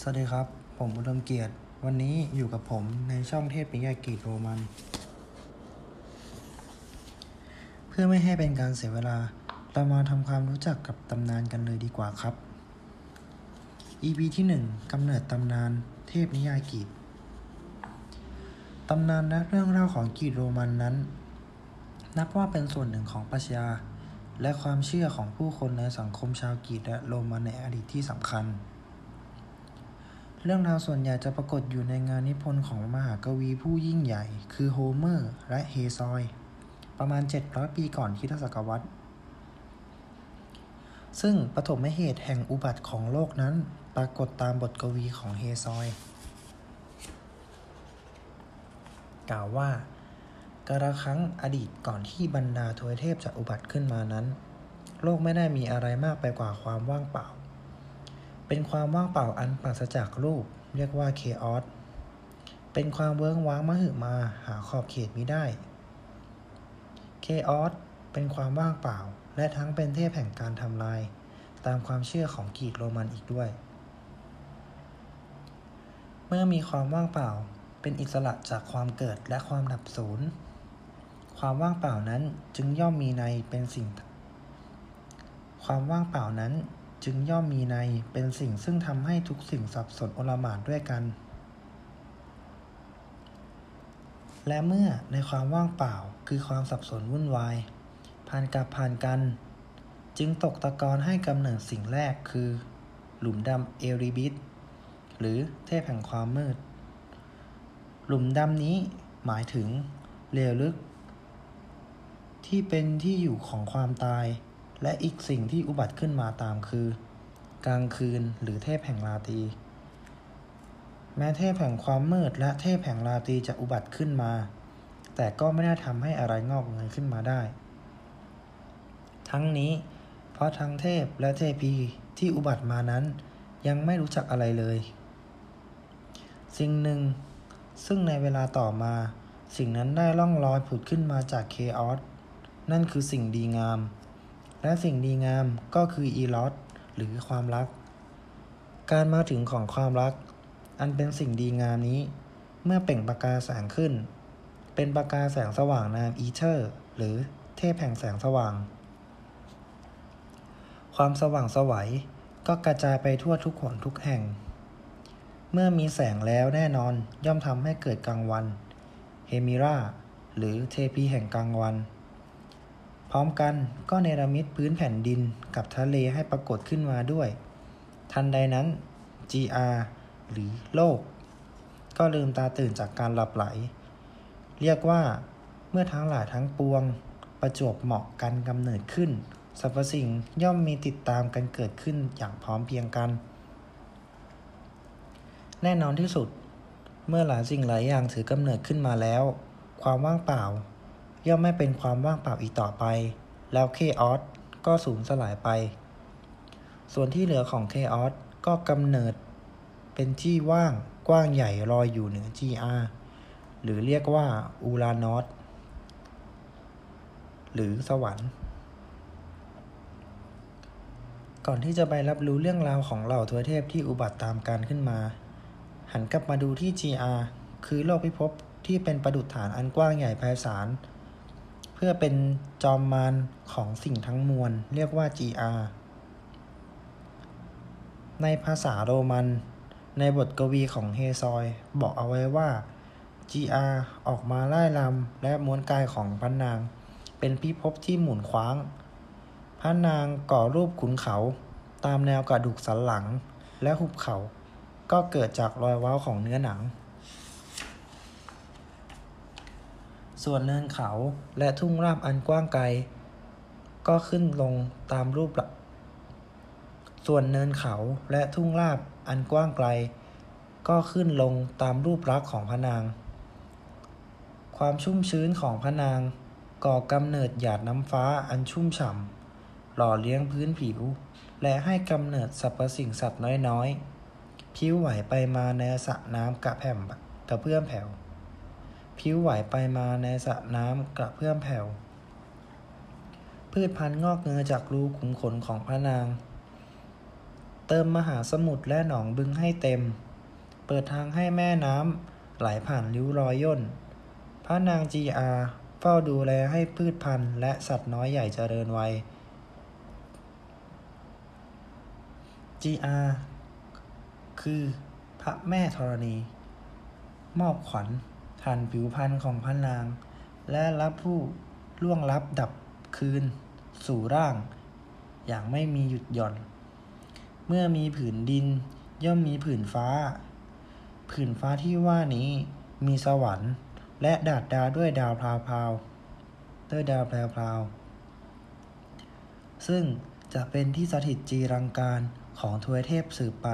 สวัสดีครับ ผมอุดมเกียรติ วันนี้อยู่กับผมในช่องเทพนิยายกรีกโรมัน เพื่อไม่ให้เป็นการเสียเวลา เรามาทำความรู้จักกับตำนานกันเลยดีกว่าครับ EP ที่ 1กำเนิดตำนานเทพนิยายกรีกตำนานและเรื่องเล่าของกรีกโรมันนั้น นับว่าเป็นส่วนหนึ่งของปรัชญาและความเชื่อของผู้คนในสังคมชาวกรีกและโรมันในอดีตที่สำคัญ เรื่องราวส่วนใหญ่จะปรากฏอยู่ในงานนิพนธ์ของมหากวีผู้ยิ่งใหญ่ คือโฮเมอร์ และเฮซอย ประมาณ 700 ปีก่อนคริสตศักราชซึ่งปฐมเหตุแห่งอุบัติของโลกนั้นปรากฏตามบทกวีของเฮซอย กล่าวว่า กระครั้งอดีตก่อนที่บรรดาทวยเทพจะอุบัติขึ้นมานั้น โลกไม่ได้มีอะไรมากไปกว่าความว่างเปล่า เป็นความว่างเปล่าอันปราศจากรูป เรียกว่าเคออสเป็นความเวิ้งว้างมหึมาหาขอบเขตมิได้เคออสเป็นความว่างเปล่า และทั้งเป็นเทพแห่งการทำลาย ตามความเชื่อของกรีกโรมันอีกด้วย เมื่อมีความว่างเปล่า เป็นอิสระจากความเกิดและความดับสูญความว่างเปล่านั้นจึงย่อมมีในเป็นสิ่ง ความว่างเปล่านั้น จึงย่อมมีในเป็นสิ่งซึ่งทำให้ทุกสิ่งสับสนโอลหม่านด้วยกัน และเมื่อในความว่างเปล่าคือความสับสนวุ่นวาย ผ่านกับผ่านกัน จึงตกตะกอนให้กำเนิดสิ่งแรกคือ หลุมดำเอริบิสหรือเทพแห่งความมืด หลุมดำนี้หมายถึงเลวลึก ที่เป็นที่อยู่ของความตาย และอีกสิ่งที่อุบัติขึ้นมาตามคือ กลางคืนหรือเทพแห่งราตรี แม้เทพแห่งความมืดและเทพแห่งราตรีจะอุบัติขึ้นมา แต่ก็ไม่ได้ทำให้อะไรงอกเงยขึ้นมาได้ ทั้งนี้ เพราะทั้งเทพและเทพีที่อุบัติมานั้น ยังไม่รู้จักอะไรเลย สิ่งหนึ่ง ซึ่งในเวลาต่อมา สิ่งนั้นได้ล่องลอยผุดขึ้นมาจากเคออสนั่นคือสิ่งดีงาม และสิ่งดีงามก็คืออีลอสหรือความรัก การมาถึงของความรัก อันเป็นสิ่งดีงามนี้ เมื่อเปล่งประกายแสงขึ้น เป็นประกายแสงสว่างนามอีเทอร์ หรือเทพแห่งแสงสว่าง ความสว่างสวัยก็กระจายไปทั่วทุกหนทุกแห่ง เมื่อมีแสงแล้วแน่นอนย่อมทำให้เกิดกลางวัน เฮมิราหรือเทพีแห่งกลางวัน ร้อมกันก็เนรมิตพื้นแผ่นดินกับทะเลให้ปรากฏขึ้นมาด้วย ทันใดนั้น GR หรือโลก ก็ลืมตาตื่นจากการหลับไหล เรียกว่าเมื่อทั้งหลายทั้งปวง ประจวบเหมาะกันกำเนิดขึ้นสรรพสิ่งย่อมมีติดตามกันเกิดขึ้นอย่างพร้อมเพียงกัน แน่นอนที่สุด เมื่อหลายสิ่งหลายอย่างถือกำเนิดขึ้นมาแล้ว ความว่างเปล่า ย่อมไม่เป็นความว่างเปล่าอีกต่อไป แล้วเคออสก็สูญสลายไป ส่วนที่เหลือของเคออสก็กำเนิดเป็นที่ว่างกว้างใหญ่ลอยอยู่เหนือ GR หรือเรียกว่าอูรานอสหรือสวรรค์ ก่อนที่จะไปรับรู้เรื่องราวของเหล่าทวเทพที่อุบัติตามการขึ้นมา หันกลับมาดูที่ GR คือโลกพิภพที่เป็นประดุจฐานอันกว้างใหญ่ไพศาล เพื่อเป็นจอมมารของสิ่งทั้งมวล เรียกว่า GR ในภาษาโรมัน ในบทกวีของเฮซอย บอกเอาไว้ว่า GR ออกมาไล่ลำและม้วนกายของพระนาง เป็นพิภพที่หมุนคว้าง พระนางก่อรูปขุนเขา ตามแนวกระดูกสันหลังและหุบเขา ก็เกิดจากรอยเว้าของเนื้อหนัง ส่วนเนินเขาและทุ่งราบอันกว้างไกล ก็ขึ้นลงตามรูป ส่วนเนินเขาและทุ่งราบอันกว้างไกล ก็ขึ้นลงตามรูปลักษ์ของพระนาง ความชุ่มชื้นของพระนาง ก่อกำเนิดหยาดน้ำฟ้าอันชุ่มฉ่ำหล่อเลี้ยงพื้นผิว และให้กำเนิดสรรพสิ่งสัตว์น้อยๆผิวไหวไปมาในสระน้ำกระแผ่มกระเพื่อมแผ่ว ผิวไหวไปมาในสระน้ำกระเพื่อมแผ่ว พืชพันธุ์งอกเงยจากรูขุมขนของพระนาง เติมมหาสมุทรและหนองบึงให้เต็ม เปิดทางให้แม่น้ำไหลผ่านริ้วรอยย่น พระนางจีอาเฝ้าดูแลให้พืชพันธุ์และสัตว์น้อยใหญ่เจริญวัยจีอาคือพระแม่ธรณี มอบขวัญ ทันผิวพันธ์ของพระนาง และรับผู้ล่วงลับดับคืน สู่ร่าง อย่างไม่มีหยุดหย่อน เมื่อมีผืนดินย่อมมีผืนฟ้า ผืนฟ้าที่ว่านี้มีสวรรค์ และดาดดาด้วยดาวพราวพราวด้วยดาวแพรวพราวซึ่งจะเป็นที่สถิตจีรังการของทวยเทพสืบไป